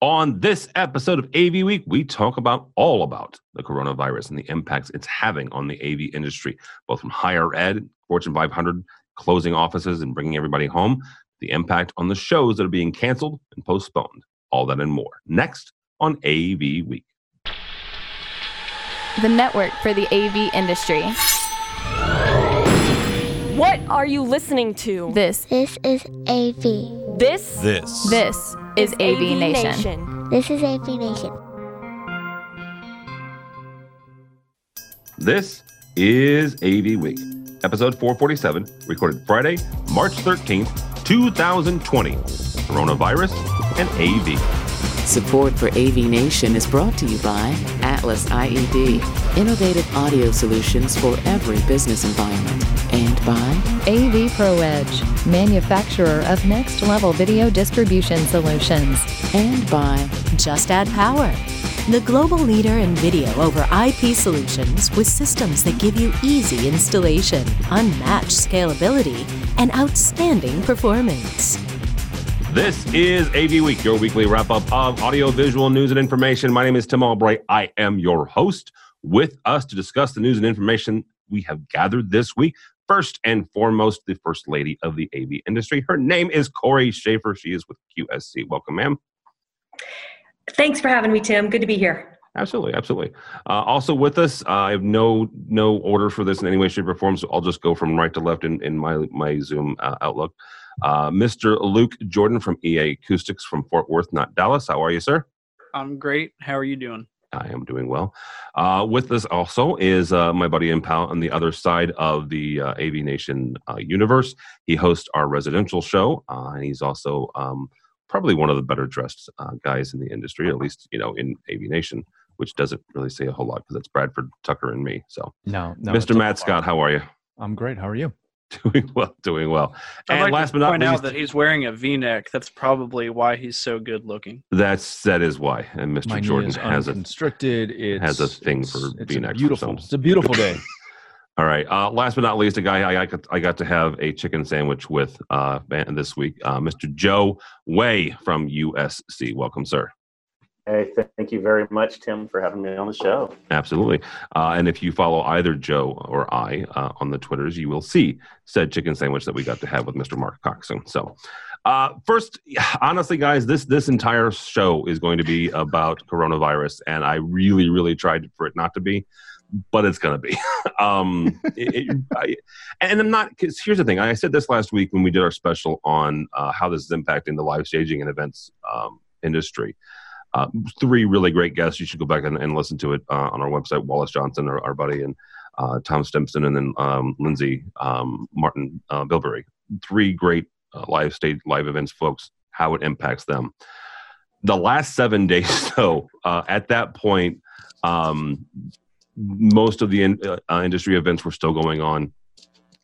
On this episode of AV Week, we talk about all about the coronavirus and the impacts it's having on the AV industry, both from higher ed, Fortune 500 closing offices and bringing everybody home, the impact on the shows that are being canceled and postponed. All that and more. Next on AV Week. The network for the AV industry. What are you listening to? This This is AV. This This. this is AV, Nation. This is AV Nation. This is AV Week, episode 447, recorded Friday, March 13th, 2020. Coronavirus and AV. Support for AV Nation is brought to you by Atlas IED, innovative audio solutions for every business environment, and by AV Pro Edge, manufacturer of next level video distribution solutions. and by Just Add Power, the global leader in video over IP solutions with systems that give you easy installation, unmatched scalability, and outstanding performance. This is AV Week, your weekly wrap up of audio visual news and information. My name is Tim Albright. I am your host. With us to discuss the news and information we have gathered this week, first and foremost, the first lady of the AV industry. Her name is Corey Schaefer. She is with QSC. Welcome, ma'am. Thanks for having me, Tim. Good to be here. Absolutely, absolutely. Uh, also with us, uh, I have no no order for this in any way, shape, or form, so I'll just go from right to left in, in my my Zoom uh, Outlook. Uh, Mr. Luke Jordan from EA Acoustics from Fort Worth, not Dallas. How are you, sir? I'm great. How are you doing? I am doing well. Uh, with us also is uh, my buddy and pal on the other side of the uh, AV Nation uh, universe. He hosts our residential show, uh, and he's also um, probably one of the better dressed uh, guys in the industry, at least you know in AV Nation, which doesn't really say a whole lot because it's Bradford Tucker and me. So, No, no. Mr. Matt. Scott, how are you? I'm great. How are you? Doing well, doing well. I'd and like last but not point least, out that he's wearing a V-neck. That's probably why he's so good looking. that's that is why. And Mr. My Jordan has a constricted. It's, has a thing it's- for it's V-necks a beautiful. It's a beautiful day. All right. Uh, last but not least, a guy I, I, got, I got to have a chicken sandwich with uh, this week, uh, Mr. Joe Way from USC. Welcome, sir. Hey, th- thank you very much, Tim, for having me on the show. Absolutely. Uh, and if you follow either Joe or I uh, on the Twitters, you will see said chicken sandwich that we got to have with Mr. Mark Coxon. So, uh, first, honestly, guys, this this entire show is going to be about coronavirus, and I really, really tried for it not to be, but it's going to be. um, it, it- I, and I'm not. Because here's the thing: I said this last week when we did our special on uh, how this is impacting the live staging and events um, industry uh, three really great guests. You should go back and, and listen to it uh, on our website. Wallace Johnson, our, our buddy, and uh, Tom Stimson, and then um, Lindsay um, Martin uh, Bilberry. Three great uh, live stage live events folks. How it impacts them. The last seven days, though, uh, at that point, um, most of the in, industry events were still going on.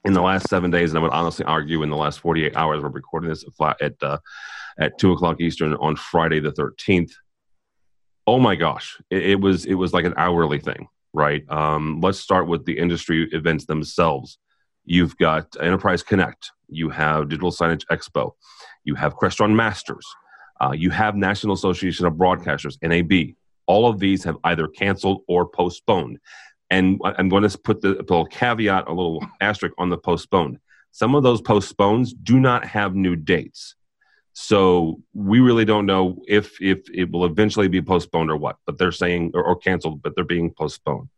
In the last seven days, and I would honestly argue in the last 48 hours, we're recording this at, at at two o'clock Eastern on Friday the 13th oh my gosh. It, it was it was like an hourly thing right? Um, let's start with the industry events themselves. You've got enterprise connect. You have digital signage expo. You have crestron masters. Uh, you have national association of broadcasters nab all of these have either canceled or postponed. And i'm going to put the, the little caveat a little asterisk on the postponed. Some of those postpones do not have new dates so we really don't know if if it will eventually be postponed or what, but they're saying or, or canceled, but they're being postponed.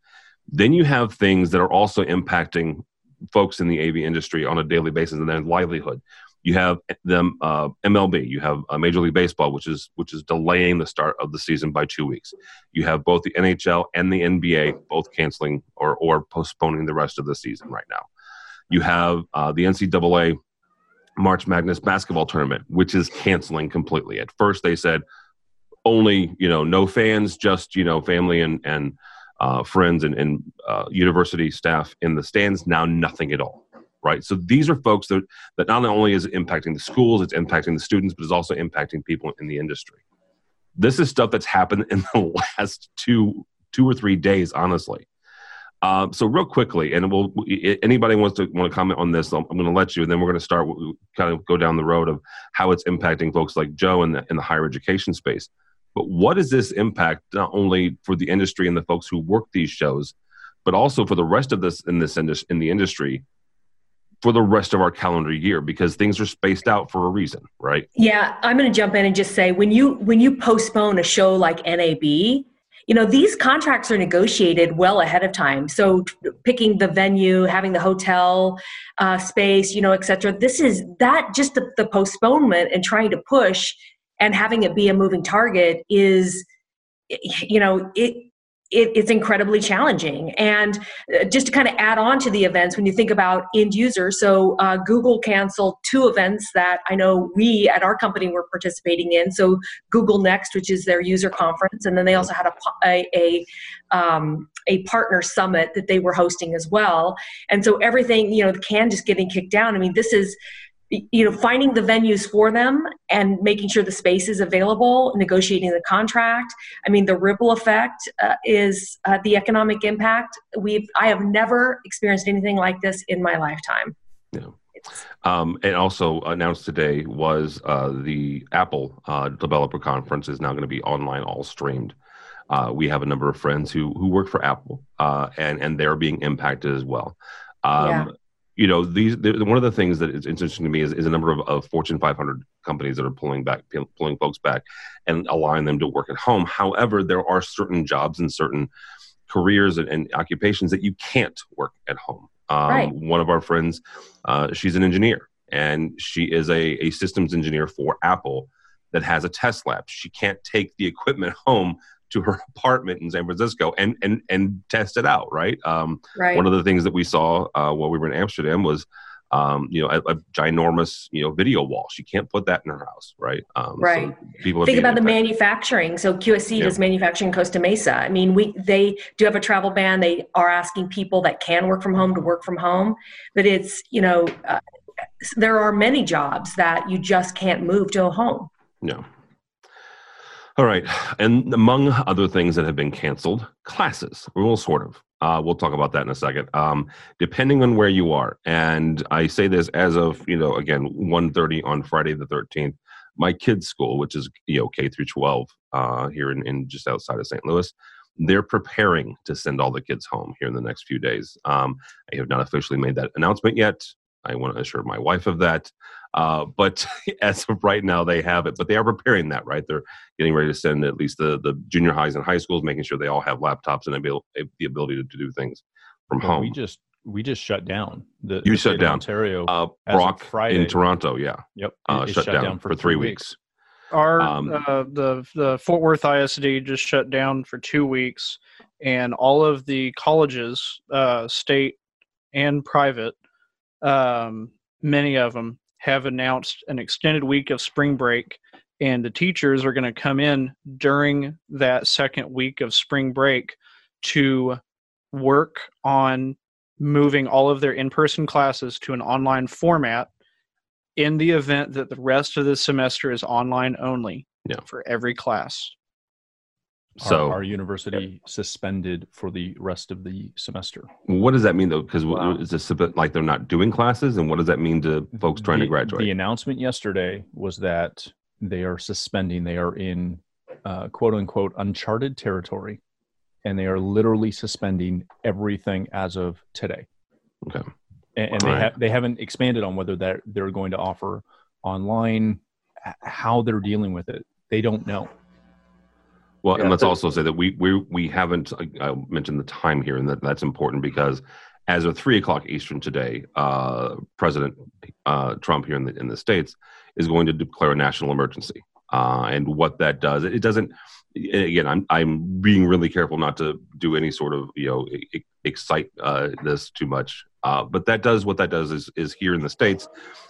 Then you have things that are also impacting folks in the AV industry on a daily basis and their livelihood. You have them uh, MLB, you have uh, Major League Baseball, which is which is delaying the start of the season by two weeks. You have both the NHL and the NBA both canceling or or postponing the rest of the season right now. You have uh, the NCAA March Madness basketball tournament, which is canceling completely. At first, they said only you know no fans, just you know family and and uh, friends and, and uh, university staff in the stands. Now nothing at all. Right. So these are folks that that not only is it impacting the schools, it's impacting the students, but it's also impacting people in the industry. This is stuff that's happened in the last two two or three days, honestly. Um, so real quickly, and we'll anybody wants to want to comment on this, I'm, going to let you, and then we're going to start kind of go down the road of how it's impacting folks like Joe in the in the higher education space. But what does this impact not only for the industry and the folks who work these shows, but also for the rest of this in this in the industry for the rest of our calendar year because things are spaced out for a reason, right? Yeah, I'm going to jump in and just say when you when you postpone a show like NAB, you know these contracts are negotiated well ahead of time. So picking the venue, having the hotel uh, space, you know, et cetera. This is that just the, the postponement and trying to push and having it be a moving target is you know it it, it's incredibly challenging. And uh, just to kind of add on to the events, when you think about end users, so uh, Google canceled two events that I know we at our company were participating in. So Google Next, which is their user conference, and then they also had a a, a, um, a partner summit that they were hosting as well. And so everything, you know, the can just getting kicked down. I mean, this is you know finding the venues for them and making sure the space is available negotiating the contract. I mean the ripple effect uh, is uh, the economic impact. We've i have never experienced anything like this in my lifetime. Yeah. Um, and also announced today was uh, the apple uh, developer conference is now going to be online all streamed. Uh, we have a number of friends who who work for apple uh, and and they're being impacted as well. Um, yeah you know these one of the things that is interesting to me is, is a number of, of fortune 500 companies that are pulling back pulling folks back and allowing them to work at home. However there are certain jobs and certain careers and, and occupations that you can't work at home. Um, right. one of our friends uh, she's an engineer and she is a, a systems engineer for apple that has a test lab. She can't take the equipment home to her apartment in San Francisco and and and test it out. Right. Um, right. One of the things that we saw uh, while we were in Amsterdam was. Um, you know, a, a, ginormous, you know, video wall. She can't put that in her house, right? Um, right. So people think about the manufacturing. So QSC yeah. does manufacturing Costa Mesa. I mean, we they do have a travel ban. They are asking people that can work from home to work from home, but it's you know, uh, there are many jobs that you just can't move to a home. No. All right. And among other things that have been canceled, classes. Well, sort of. Uh, we'll talk about that in a second. Um, depending on where you are, and I say this as of you know again 1.30 on Friday the 13th. My kids' school, which is you know K through 12 uh, here in, in just outside of St. Louis, they're preparing to send all the kids home here in the next few days. Um, I have not officially made that announcement yet. I want to assure my wife of that. Uh, but as of right now, they have it. But they are preparing that, right? They're getting ready to send at least the, the junior highs and high schools, making sure they all have laptops and they have the ability to, to do things from well, home. We just we just shut down the you the shut down Ontario. Uh, Brock Friday. in Toronto, yeah. Yep. Uh, shut, shut, down, down for, for, three weeks. weeks. Our um, uh, the the Fort Worth ISD just shut down for two weeks, and all of the colleges, uh, state and private, um, many of them have announced an extended week of spring break, and the teachers are going to come in during that second week of spring break to work on moving all of their in person classes to an online format in the event that the rest of the semester is online only yeah. for every class so our, our university yeah. suspended for the rest of the semester. What does that mean though? Because wow. is this like they're not doing classes, and what does that mean to folks trying the, to graduate? The announcement yesterday was that they are suspending. They are in uh, quote unquote uncharted territory, and they are literally suspending everything as of today. Okay. And, and they right. have they haven't expanded on whether that they're going to offer online, how they're dealing with it. They don't know. Well, yeah, and let's also say that we we we haven't I mentioned the time here, and that that's important because as of three o'clock Eastern today, uh, President uh, Trump here in the in the states is going to declare a national emergency, uh, and what that does, it, it doesn't. Again, I'm I'm being really careful not to do any sort of you know excite uh, this too much uh, but that does what that does is is here in the states,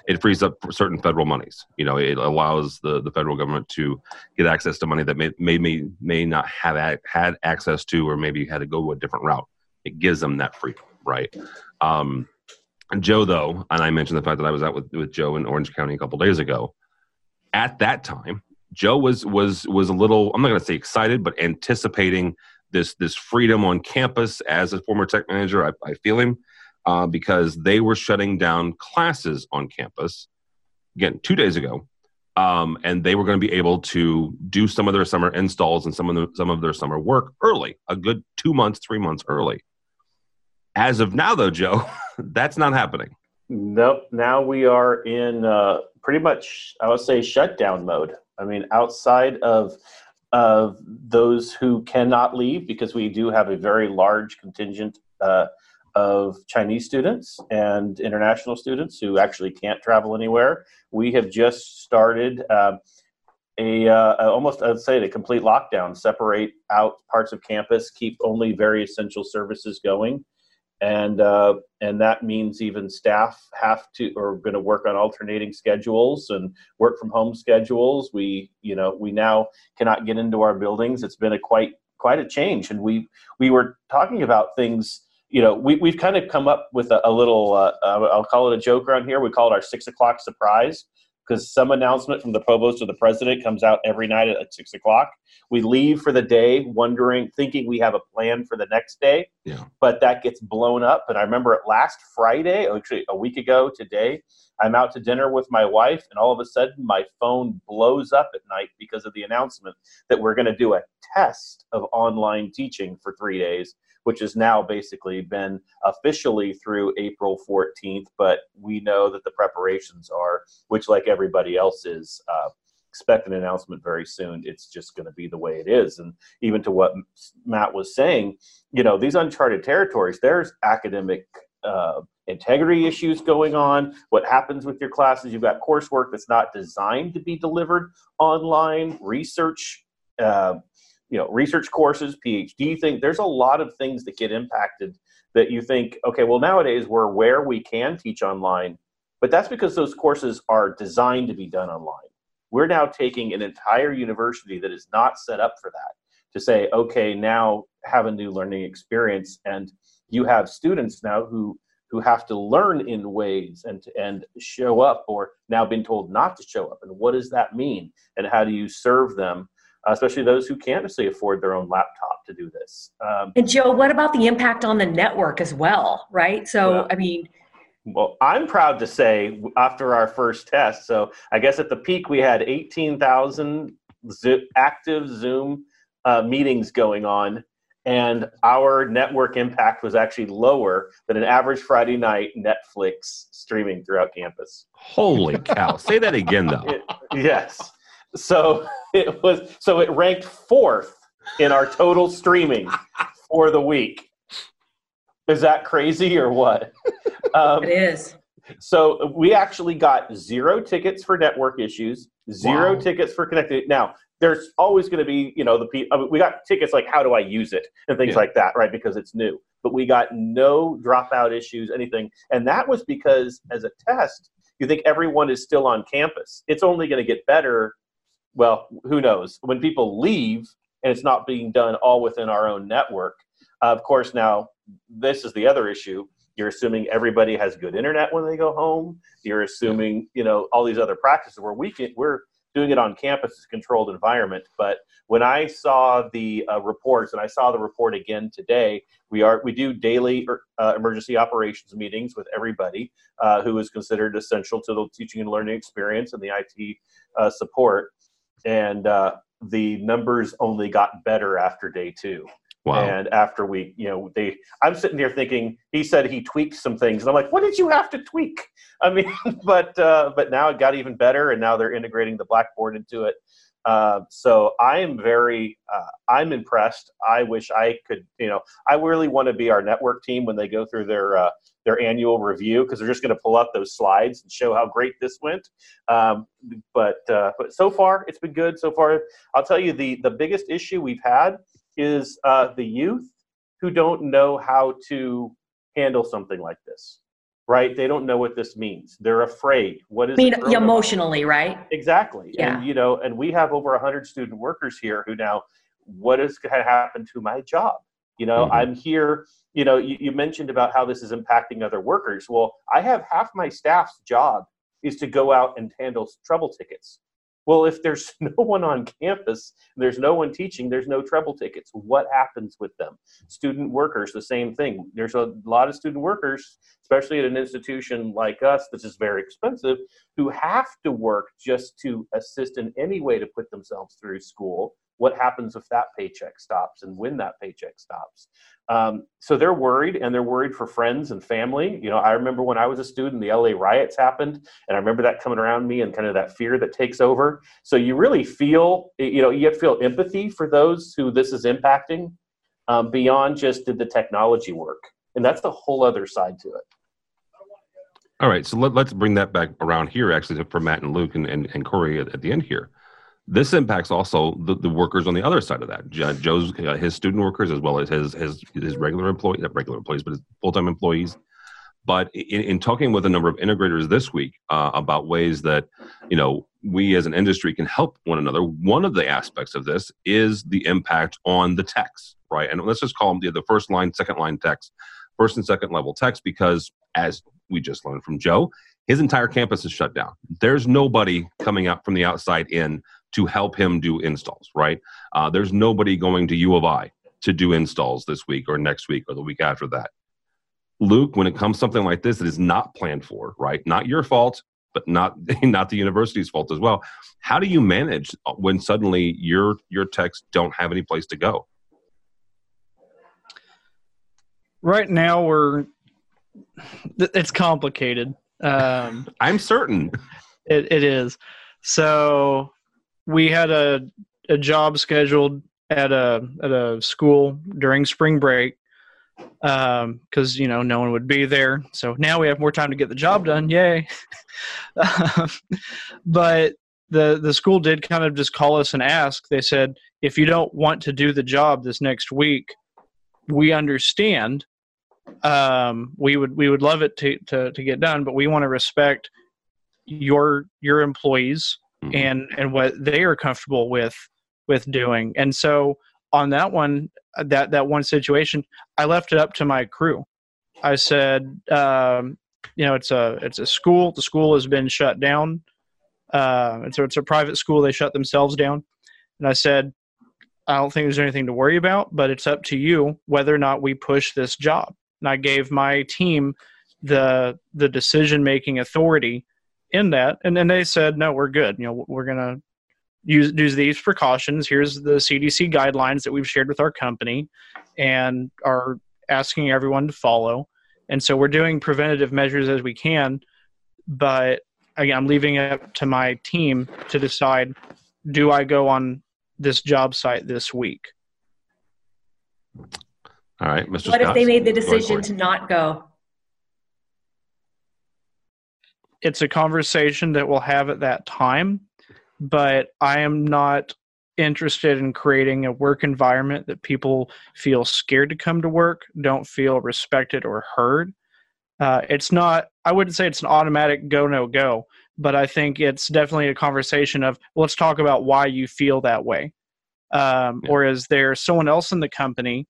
it frees up certain federal monies. You know, it allows the, the federal government to get access to money that may may may, not have had access to, or maybe had to go a different route. It gives them that freedom, right? Um, Joe, though, and I mentioned the fact that I was out with, with Joe in Orange County a couple days ago. At that time, Joe was was was a little I'm not going to say excited, but anticipating this this freedom on campus. As a former tech manager, I, I feel him uh, because they were shutting down classes on campus. Again, two days ago, um, and they were going to be able to do some of their summer installs and some of the, some of their summer work early, a good two months, three months early. As of now, though, Joe, that's not happening. Nope. Now we are in uh, pretty much, I would say, shutdown mode. I mean, outside of of those who cannot leave, because we do have a very large contingent uh, of Chinese students and international students who actually can't travel anywhere. We have just started uh, a uh, almost I'd say a complete lockdown, separate out parts of campus, keep only very essential services going, and uh, and that means even staff have to are going to work on alternating schedules and work from home schedules. We you know we now cannot get into our buildings. It's been a quite quite a change, and we we were talking about things you know, we, we've kind of come up with a, a little, uh, uh, I'll call it a joke around here. We call it our six o'clock surprise because some announcement from the provost or the president comes out every night at, at six o'clock. We leave for the day wondering, thinking we have a plan for the next day, yeah. but that gets blown up. And I remember it last Friday, actually a week ago today, I'm out to dinner with my wife, and all of a sudden my phone blows up at night because of the announcement that we're going to do a test of online teaching for three days which has now basically been officially through April 14th. But we know that the preparations are, which like everybody else is, uh, expect an announcement very soon. It's just going to be the way it is. And even to what Matt was saying, you know, these uncharted territories, there's academic uh, integrity issues going on. What happens with your classes? You've got coursework that's not designed to be delivered online, research. Uh, you know research courses phd thing there's a lot of things that get impacted that you think okay well nowadays we're where we can teach online but that's because those courses are designed to be done online. We're now taking an entire university that is not set up for that to say okay now have a new learning experience and you have students now who who have to learn in ways and and show up or now been told not to show up and what does that mean? And how do you serve them especially those who can't necessarily afford their own laptop to do this. Um, and Joe, what about the impact on the network as well, right? So, well, I mean, well, I'm proud to say after our first test, so I guess at the peak we had 18,000 active Zoom uh, meetings going on, and our network impact was actually lower than an average Friday night Netflix streaming throughout campus. Holy cow! Say that again, though. It, yes. So it was so it ranked fourth in our total streaming for the week. Is that crazy or what? Um, it is. So we actually got zero tickets for network issues, zero wow. tickets for connected. Now there's always going to be, you know, the I mean, we got tickets like how do I use it and things yeah. like that, right? Because it's new. But we got no dropout issues, anything, and that was because as a test, you think everyone is still on campus. It's only going to get better well, who knows? When people leave and it's not being done all within our own network, uh, of course, now this is the other issue. You're assuming everybody has good internet when they go home. You're assuming, you know, all these other practices where we can, we're doing it on campus, controlled environment. But when I saw the uh, reports, and I saw the report again today, we are we do daily er, uh, emergency operations meetings with everybody uh, who is considered essential to the teaching and learning experience and the IT uh, support and uh, the numbers only got better after day two. Wow. And after we, you know, they, I'm sitting here thinking he said he tweaked some things, and I'm like, what did you have to tweak? I mean, but uh, but now it got even better, and now they're integrating the Blackboard into it. Uh, so I am very, uh, I'm impressed. I wish I could, you know, I really want to be our network team when they go through their uh, their annual review because they're just going to pull up those slides and show how great this went. Um, but uh, but so far it's been good. So far, I'll tell you the the biggest issue we've had is uh, the youth who don't know how to handle something like this right? They don't know what this means. They're afraid. What is I mean emotionally, right? Exactly. Yeah. And you know, and we have over 100 student workers here who now what is going to happen to my job? You know, mm-hmm. I'm here, you know, you, you mentioned about how this is impacting other workers. Well, I have half my staff's job is to go out and handle trouble tickets. Well, if there's no one on campus, there's no one teaching, there's no trouble tickets. What happens with them? Student workers, the same thing. There's a lot of student workers, especially at an institution like us, this is very expensive, who have to work just to assist in any way to put themselves through school what happens if that paycheck stops and when that paycheck stops. Um, so they're worried and they're worried for friends and family. You know i remember when i was a student the la riots happened and i remember that coming around me and kind of that fear that takes over. So you really feel you know you feel empathy for those who this is impacting um, beyond just did the technology work. And that's the whole other side to it. All right so let, us bring that back around here actually for matt and luke and, and, and corey at, at the end here this impacts also the, the workers on the other side of that. Joe's uh, his student workers as well as his his his regular employees, not regular employees, but his full time employees. But in, in, talking with a number of integrators this week uh, about ways that you know we as an industry can help one another, one of the aspects of this is the impact on the techs, right? And let's just call them the, the first line, second line techs, first and second level techs, because as we just learned from Joe, his entire campus is shut down. There's nobody coming up from the outside in to help him do installs, right? Uh, there's nobody going to U of I to do installs this week or next week or the week after that. Luke, when it comes something like this that is not planned for, right? Not your fault, but not not the university's fault as well. How do you manage when suddenly your your techs don't have any place to go? Right now, we're it's complicated. Um, I'm certain it, it is. So we had a a job scheduled at a at a school during spring break because um, you know no one would be there. So now we have more time to get the job done. Yay! but the the school did kind of just call us and ask. They said, if you don't want to do the job this next week, we understand. Um, we would we would love it to, to to get done, but we want to respect your your employees mm-hmm. and and what they are comfortable with with doing. And so on that one, that that one situation, I left it up to my crew. I said, um, you know, it's a it's a school. The school has been shut down. Uh, and so it's a private school. They shut themselves down. And I said, I don't think there's anything to worry about, but it's up to you whether or not we push this job. And I gave my team the the decision making authority in that, and then they said, no, we're good. You know, we're gonna use use these precautions. Here's the CDC guidelines that we've shared with our company, and are asking everyone to follow. And so we're doing preventative measures as we can, but again, I'm leaving it up to my team to decide: do I go on this job site this week? All right, Mr. What Scott, if they made the decision to not go? it's a conversation that we'll have at that time, but I am not interested in creating a work environment that people feel scared to come to work, don't feel respected or heard. Uh, it's not, I wouldn't say it's an automatic go, no go, but I think it's definitely a conversation of let's talk about why you feel that way. Um, yeah. Or is there someone else in the company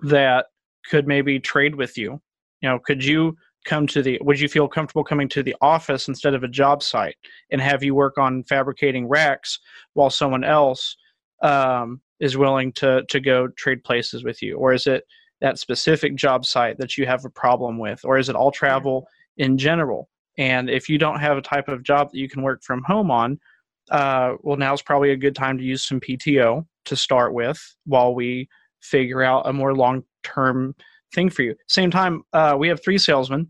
that could maybe trade with you? You know, could you come to the would you feel comfortable coming to the office instead of a job site and have you work on fabricating racks while someone else um, is willing to to go trade places with you? Or is it that specific job site that you have a problem with? Or is it all travel in general? And if you don't have a type of job that you can work from home on uh, well now's probably a good time to use some pto to start with while we figure out a more long term thing for you. Same time, uh, we have three salesmen.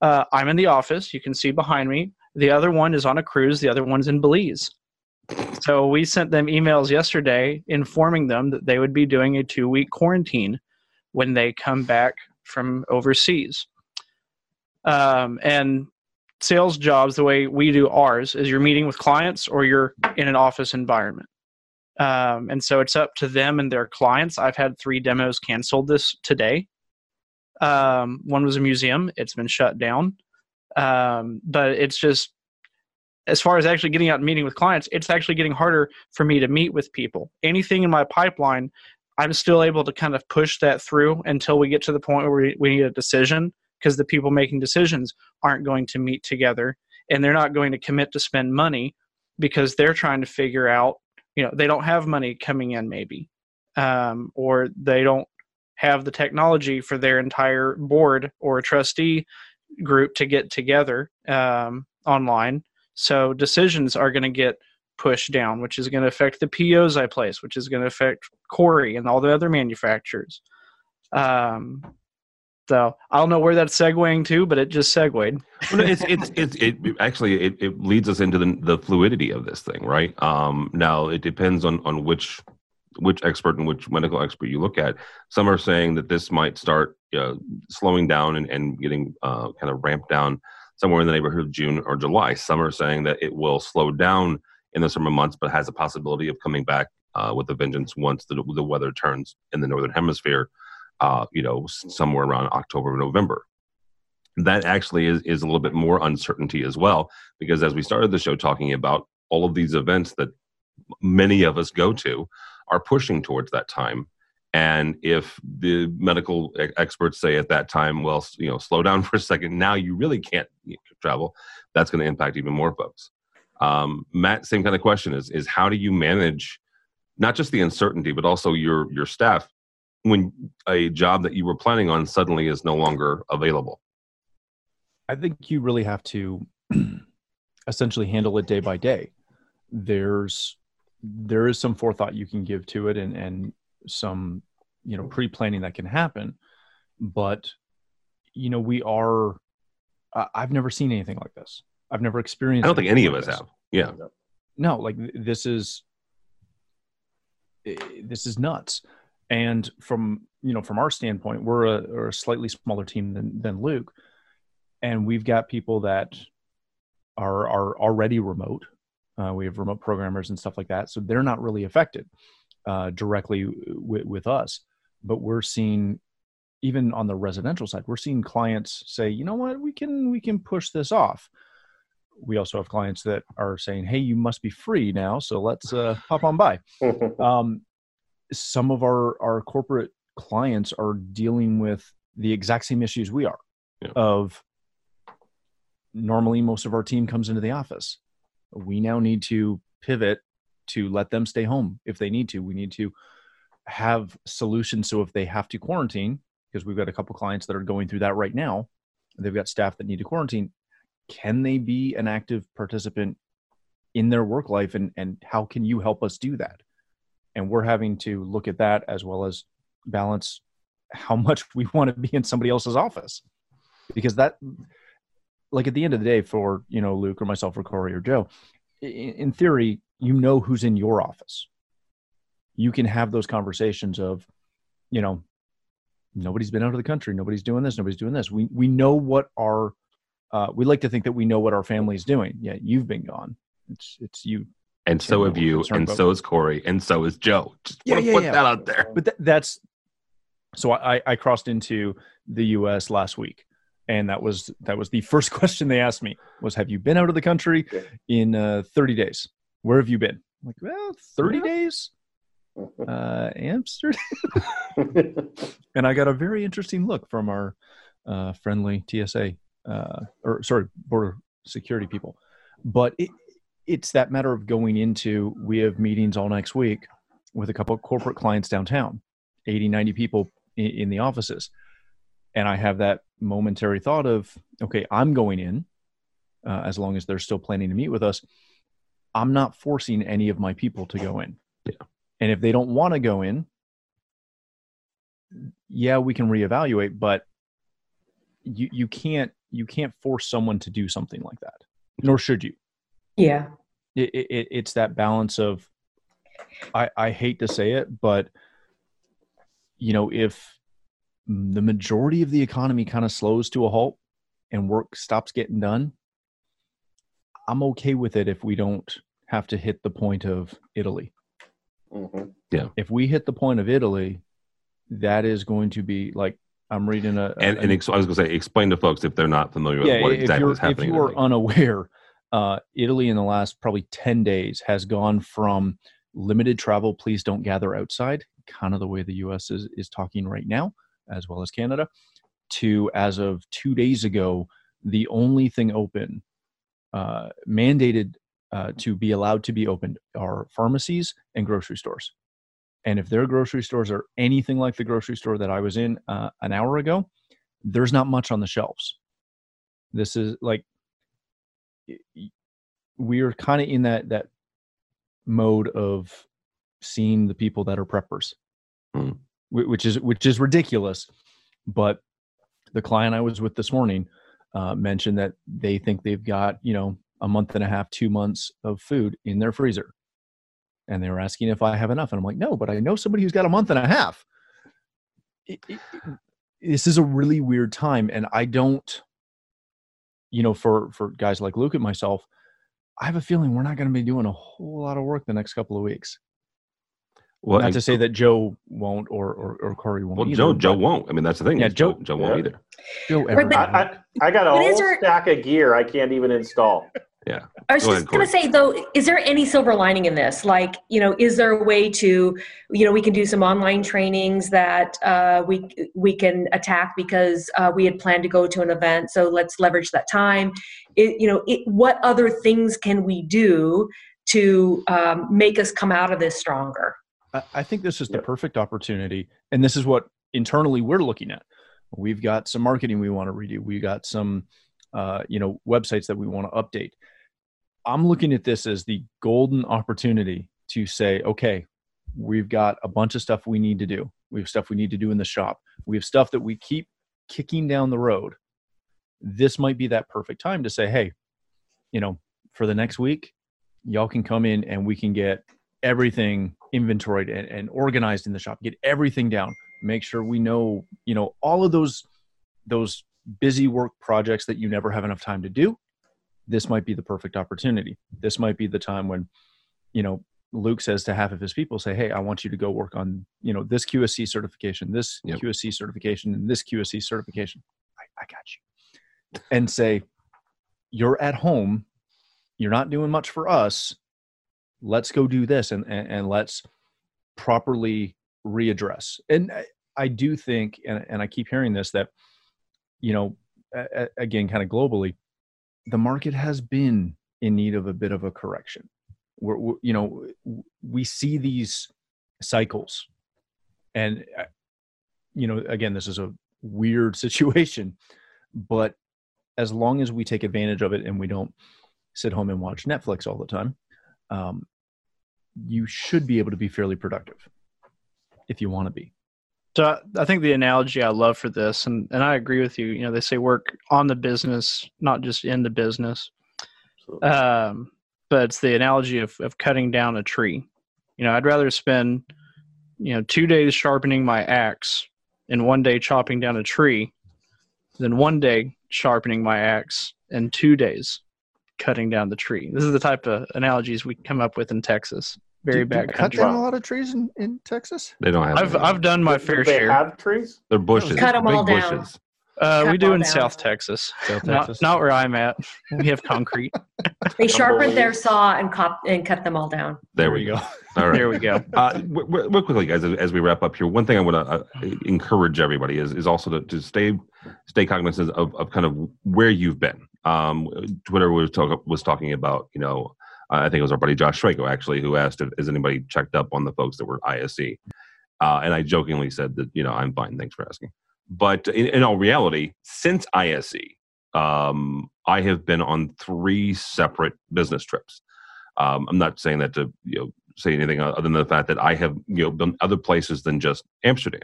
Uh, I'm in the office. You can see behind me. The other one is on a cruise. The other one's in Belize. So we sent them emails yesterday informing them that they would be doing a two week quarantine when they come back from overseas. Um, and sales jobs, the way we do ours, is you're meeting with clients or you're in an office environment. Um, and so it's up to them and their clients. I've had three demos canceled this today um, one was a museum. It's been shut down. Um, but it's just, as far as actually getting out and meeting with clients, it's actually getting harder for me to meet with people. Anything in my pipeline, I'm still able to kind of push that through until we get to the point where we, we need a decision because the people making decisions aren't going to meet together and they're not going to commit to spend money because they're trying to figure out, you know, they don't have money coming in maybe, um, or they don't have the technology for their entire board or trustee group to get together um, online. So decisions are going to get pushed down, which is going to affect the POs I place, which is going to affect Corey and all the other manufacturers. Um, so I don't know where that's segueing to, but it just segued. well, it's, it's, it's, it actually, it, it leads us into the, the fluidity of this thing, right? Um, now it depends on, on which, which expert and which medical expert you look at. Some are saying that this might start uh, slowing down and, and getting uh, kind of ramped down somewhere in the neighborhood of June or July. Some are saying that it will slow down in the summer months, but has a possibility of coming back uh, with a vengeance once the, the weather turns in the northern hemisphere uh, you know, somewhere around October, November. That actually is, is a little bit more uncertainty as well, because as we started the show talking about all of these events that many of us go to are pushing towards that time. And if the medical experts say at that time, well, you know, slow down for a second, now you really can't travel, that's going to impact even more folks. Um, Matt, same kind of question is, is how do you manage not just the uncertainty, but also your, your staff when a job that you were planning on suddenly is no longer available? I think you really have to essentially handle it day by day. There's there is some forethought you can give to it and and some you know pre-planning that can happen but you know we are i've never seen anything like this i've never experienced i don't think any of us this. have yeah no like this is eh, this is nuts and from you know from our standpoint, we're a, we're a slightly smaller team than than Luke, and we've got people that are are already remote. Uh, we have remote programmers and stuff like that, so they're not really affected uh, directly with, with us. But we're seeing even on the residential side, we're seeing clients say, you know what, we can we can push this off. We also have clients that are saying, hey, you must be free now, so let's uh, pop on by. um, some of our our corporate clients are dealing with the exact same issues we are yeah. of normally most of our team comes into the office. We now need to pivot to let them stay home if they need to. We need to have solutions. So if they have to quarantine because we've got a couple clients that are going through that right now they've got staff that need to quarantine can they be an active participant in their work life? And and how can you help us do that and we're having to look at that as well as balance how much we want to be in somebody else's office. Because that like at the end of the day for you know luke or myself or corey or joe in, theory you know who's in your office. You can have those conversations of you know nobody's been out of the country. Nobody's doing this. Nobody's doing this. We we know what our uh, we like to think that we know what our family is doing. Yeah you've been gone. It's it's you and so have you, and about. so is Corey, and so is Joe. Just yeah, yeah, put yeah. that out there. But th- that's so I, I crossed into the U.S. last week, and that was that was the first question they asked me was, "Have you been out of the country in uh, 30 days? Where have you been?" I'm like, well, 30 days. Uh, Amsterdam, and I got a very interesting look from our uh, friendly TSA, uh, or sorry, border security people. But it, it's that matter of going into we have meetings all next week with a couple of corporate clients downtown 80 90 people in, in, the offices and i have that momentary thought of okay i'm going in uh, as long as they're still planning to meet with us i'm not forcing any of my people to go in yeah. and if they don't want to go in yeah we can reevaluate but you you can't you can't force someone to do something like that nor should you yeah. It, it, it's that balance of, I, I hate to say it, but, you know, if the majority of the economy kind of slows to a halt and work stops getting done, I'm okay with it if we don't have to hit the point of Italy. Mm-hmm. Yeah. If we hit the point of Italy, that is going to be like I'm reading a, a and, and ex- I was going to say explain to folks if they're not familiar yeah, with what exactly is happening. If you are unaware, uh, Italy in the last probably 10 days has gone from limited travel, please don't gather outside, kind of the way the US is, is talking right now, as well as Canada, to as of two days ago, the only thing open, uh, mandated uh, to be allowed to be opened are pharmacies and grocery stores. And if their grocery stores are anything like the grocery store that I was in uh, an hour ago, there's not much on the shelves. This is like we're kind of in that that mode of seeing the people that are preppers, mm. which is which is ridiculous. But the client I was with this morning uh, mentioned that they think they've got you know a month and a half, two months of food in their freezer, and they were asking if I have enough, and I'm like, no, but I know somebody who's got a month and a half. It, it, this is a really weird time, and I don't, you know, for for guys like Luke and myself, I have a feeling we're not going to be doing a whole lot of work the next couple of weeks. Well, not to say that Joe won't or or, or Corey won't. Well, either, Joe Joe won't. I mean, that's the thing. Yeah, Joe Joe, Joe won't yeah. either. Joe, Right, I, I, I got a whole there- stack of gear I can't even install. Yeah. I was Go just going to say though, is there any silver lining in this? Like, you know, is there a way to, you know, we can do some online trainings that uh, we we can attack because uh, we had planned to go to an event, so let's leverage that time. It, you know, it, what other things can we do to um, make us come out of this stronger? I, I think this is the Yep. perfect opportunity, and this is what internally we're looking at. We've got some marketing we want to redo. We got some, uh, you know, websites that we want to update. I'm looking at this as the golden opportunity to say, okay, we've got a bunch of stuff we need to do. We have stuff we need to do in the shop. We have stuff that we keep kicking down the road. This might be that perfect time to say, hey, you know, for the next week, y'all can come in and we can get everything inventoried and, and organized in the shop get everything down make sure we know you know all of those those busy work projects that you never have enough time to do this might be the perfect opportunity. This might be the time when you know luke says to half of his people say hey i want you to go work on you know this qsc certification this Yep. qsc certification and this qsc certification. I, I got you. And say you're at home. You're not doing much for us. Let's go do this and and, and let's properly readdress. And I, I do think and, and i keep hearing this that you know a, a- again kind of globally the market has been in need of a bit of a correction. We're, we you know we see these cycles and uh, you know again this is a weird situation but as long as we take advantage of it and we don't sit home and watch netflix all the time um, you should be able to be fairly productive if you want to be So I- think the analogy I love for this, and, and I agree with you. You know, they say work on the business, not just in the business. Um, but it's the analogy of, of cutting down a tree. You know, I'd rather spend, you know, two days sharpening my axe and one day chopping down a tree than one day sharpening my axe and two days cutting down the tree. This is the type of analogies we come up with in Texas. Very Do- do you bad cut down a lot of trees in, in texas They don't have. I've any. I've done my Do fair they share. have trees? They're bushes. Cut them all down. bushes. Uh, we do in down. South Texas. South Not, Texas? not where I'm at. We have concrete. They sharpened their saw and, cop- and cut them all down. There we go. All right. There we go. Uh, w- w- real quickly, guys, as, as we wrap up here, one thing I want to uh, encourage everybody is is also to, to stay stay cognizant of, of kind of where you've been. Um, Twitter was talk, was talking about, you know, I think it was our buddy Josh Srago actually who asked if is anybody checked up on the folks that were ISE, uh, and I jokingly said that you know I'm fine, thanks for asking. But in, in all reality, since ISE, um, I have been on three separate business trips. Um, I'm not saying that to you know say anything other than the fact that I have you know been other places than just Amsterdam.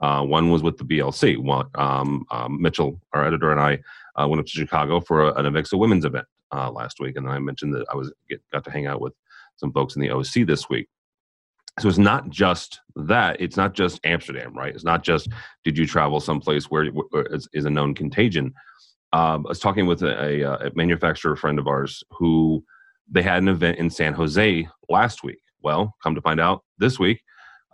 Uh, one was with the BLC. One, um, um, Mitchell, our editor, and I uh, went up to Chicago for a, an Avixa women's event uh, last week, and then I mentioned that I was get, got to hang out with some folks in the OC this week. So it's not just that. It's not just Amsterdam, right? It's not just did you travel someplace where, where is, is a known contagion. Um, I was talking with a, a, a manufacturer friend of ours who they had an event in San Jose last week. Well, come to find out, this week,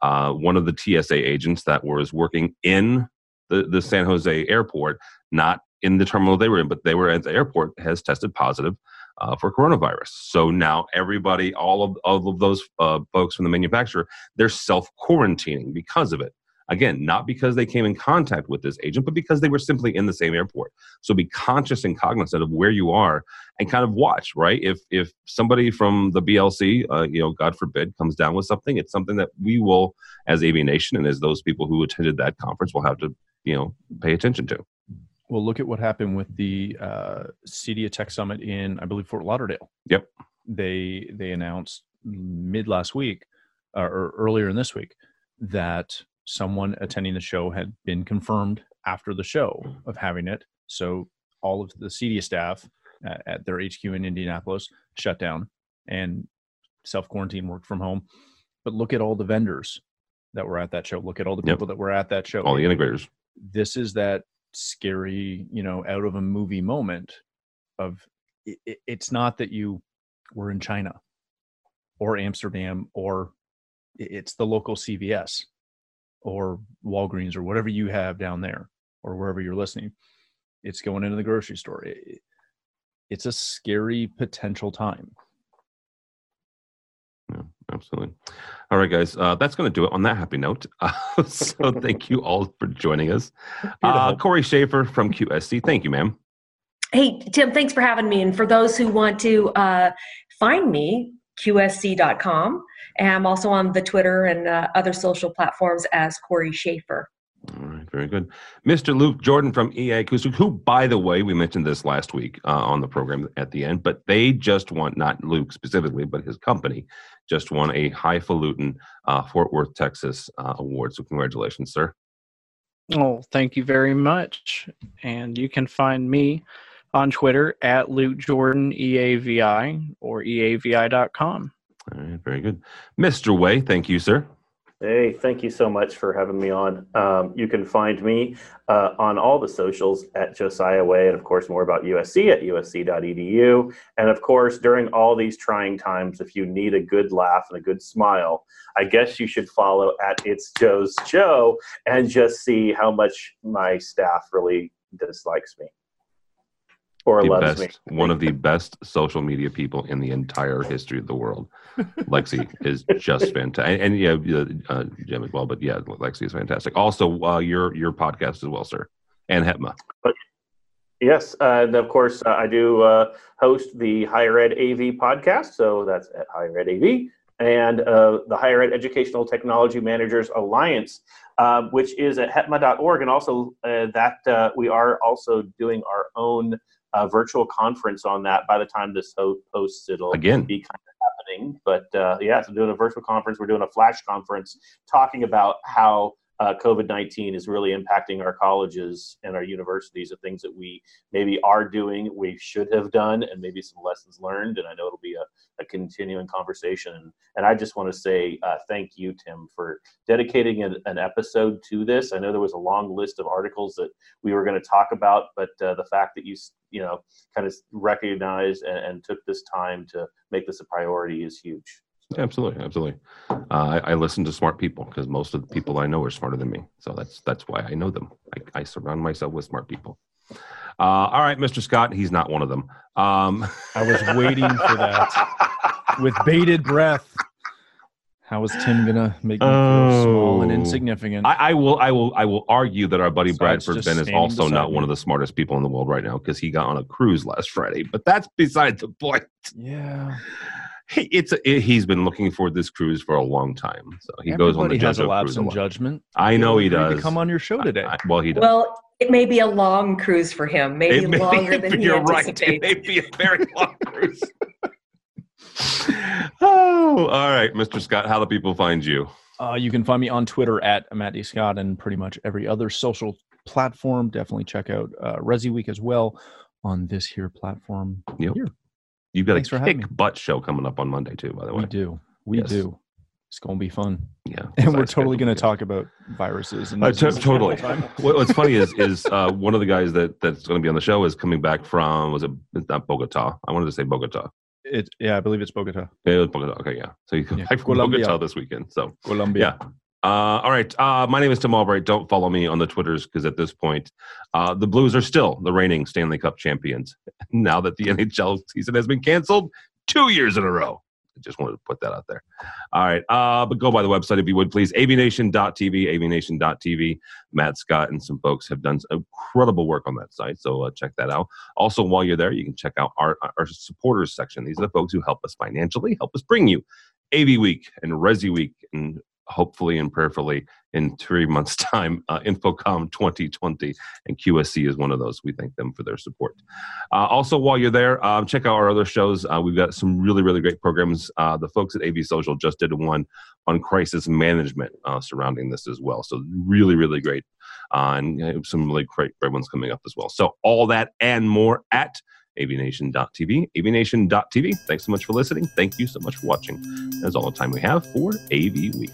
uh, one of the TSA agents that was working in the, the San Jose airport, not in the terminal they were in, but they were at the airport, has tested positive uh, for coronavirus. So now everybody, all of all of those uh, folks from the manufacturer, they're self quarantining because of it. Again, not because they came in contact with this agent, but because they were simply in the same airport. So be conscious and cognizant of where you are and kind of watch, right? If if somebody from the BLC, uh, you know, God forbid, comes down with something, it's something that we will, as AV Nation and as those people who attended that conference, will have to, you know, pay attention to. Well, look at what happened with the uh, CEDIA Tech Summit in, I believe, Fort Lauderdale. Yep. They they announced mid last week uh, or earlier in this week that someone attending the show had been confirmed after the show of having it. So all of the CEDIA staff at, at their HQ in Indianapolis shut down and self quarantine, worked from home. But look at all the vendors that were at that show. Look at all the Yep. people that were at that show. All the integrators. This is that scary, you know, out of a movie moment of it, it- it's not that you were in China or Amsterdam or it's the local CVS or Walgreens or whatever you have down there or wherever you're listening. It's going into the grocery store. It- it's a scary potential time. Absolutely. All right, guys. Uh, that's going to do it on that happy note. Uh, so thank you all for joining us. Uh, Corey Schaefer from QSC. Thank you, ma'am. Hey, Tim, thanks for having me. And for those who want to uh, find me, qsc.com. And I'm also on the Twitter and uh, other social platforms as Corey Schaefer. Very good. Mr. Luke Jordan from EA Acoustic, who, by the way, we mentioned this last week uh, on the program at the end, but they just won, not Luke specifically, but his company just won a highfalutin uh, Fort Worth, Texas uh, award. So, congratulations, sir. Oh, thank you very much. And you can find me on Twitter at Luke Jordan EAVI or EAVI.com. All right, very good. Mr. Way, thank you, sir. Hey, thank you so much for having me on. Um, you can find me uh, on all the socials at Josiah Way, and of course, more about USC at usc.edu. And of course, during all these trying times, if you need a good laugh and a good smile, I guess you should follow at It's Joe's Show and just see how much my staff really dislikes me or the loves best, me. one of the best social media people in the entire history of the world. Lexi is just fantastic, and, and yeah, uh, Jim as well. But yeah, Lexi is fantastic. Also, uh, your your podcast as well, sir, and Hetma. Yes, uh, and of course, uh, I do uh, host the Higher Ed AV podcast. So that's at Higher Ed AV and uh, the Higher Ed Educational Technology Managers Alliance, uh, which is at hetma.org. And also, uh, that uh, we are also doing our own uh, virtual conference on that. By the time this posts, it'll Again. be kind of happening. But uh, yeah, so doing a virtual conference, we're doing a flash conference talking about how uh, COVID 19 is really impacting our colleges and our universities, the things that we maybe are doing, we should have done, and maybe some lessons learned. And I know it'll be a, a continuing conversation. And, and I just want to say uh, thank you, Tim, for dedicating an, an episode to this. I know there was a long list of articles that we were going to talk about, but uh, the fact that you, you know, kind of recognized and, and took this time to make this a priority is huge. Absolutely, absolutely. Uh, I, I listen to smart people because most of the people I know are smarter than me. So that's that's why I know them. I, I surround myself with smart people. Uh, all right, Mr. Scott, he's not one of them. Um, I was waiting for that with bated breath. How is Tim gonna make me feel small and Oh. insignificant? I, I will, I will, I will argue that our buddy So Bradford Benn is also not me. one of the smartest people in the world right now because he got on a cruise last Friday. But that's beside the point. yeah, It's a, it, he's been looking for this cruise for a long time. So he goes on the Everybody has a lapse cruise in lot. judgment. I know he agreed to does. come on your show today. I- well, he does. Well, it may be a long cruise for him, maybe It may- longer than he you're right. anticipates. It may be a very long cruise. oh, all right, Mr. Scott. How do people find you? Uh, you can find me on Twitter at Matt D. Scott and pretty much every other social platform. Definitely check out uh, Resi Week as well on this here platform. Yep. Here. You've got Thanks a kick butt show coming up on Monday too. By the way, We do. We Yes. do. It's going to be fun. Yeah, And we're totally going to talk about viruses and Uh, all totally. the time. what, what's funny is is uh, one of the guys that that's going to be on the show is coming back from was it it's not Bogota? I wanted to say Bogota. It, yeah, I believe it's Bogota. Yeah, it was Bogota. Okay, yeah. So you come Yeah, back from Colombia. Bogota this weekend. So Colombia. Yeah. Uh, all right. Uh, my name is Tim Albright. Don't follow me on the Twitters because at this point, uh, the Blues are still the reigning Stanley Cup champions now that the NHL season has been canceled two years in a row. I just wanted to put that out there. All right. Uh, but go by the website if you would, please. avnation.tv, avnation.tv. Matt Scott and some folks have done incredible work on that site. So uh, check that out. Also, while you're there, you can check out our, our supporters section. These are the folks who help us financially, help us bring you AV Week and Resi Week and hopefully and prayerfully in three months' time, uh, InfoComm 2020, and QSC is one of those. We thank them for their support. Uh, also, while you're there, um, check out our other shows. Uh, we've got some really, really great programs. Uh, the folks at AV Social just did one on crisis management uh, surrounding this as well. So, really, really great. Uh, and some really great, great ones coming up as well. So, all that and more at avnation.tv, avnation.tv. Thanks so much for listening. Thank you so much for watching. That's all the time we have for AV Week.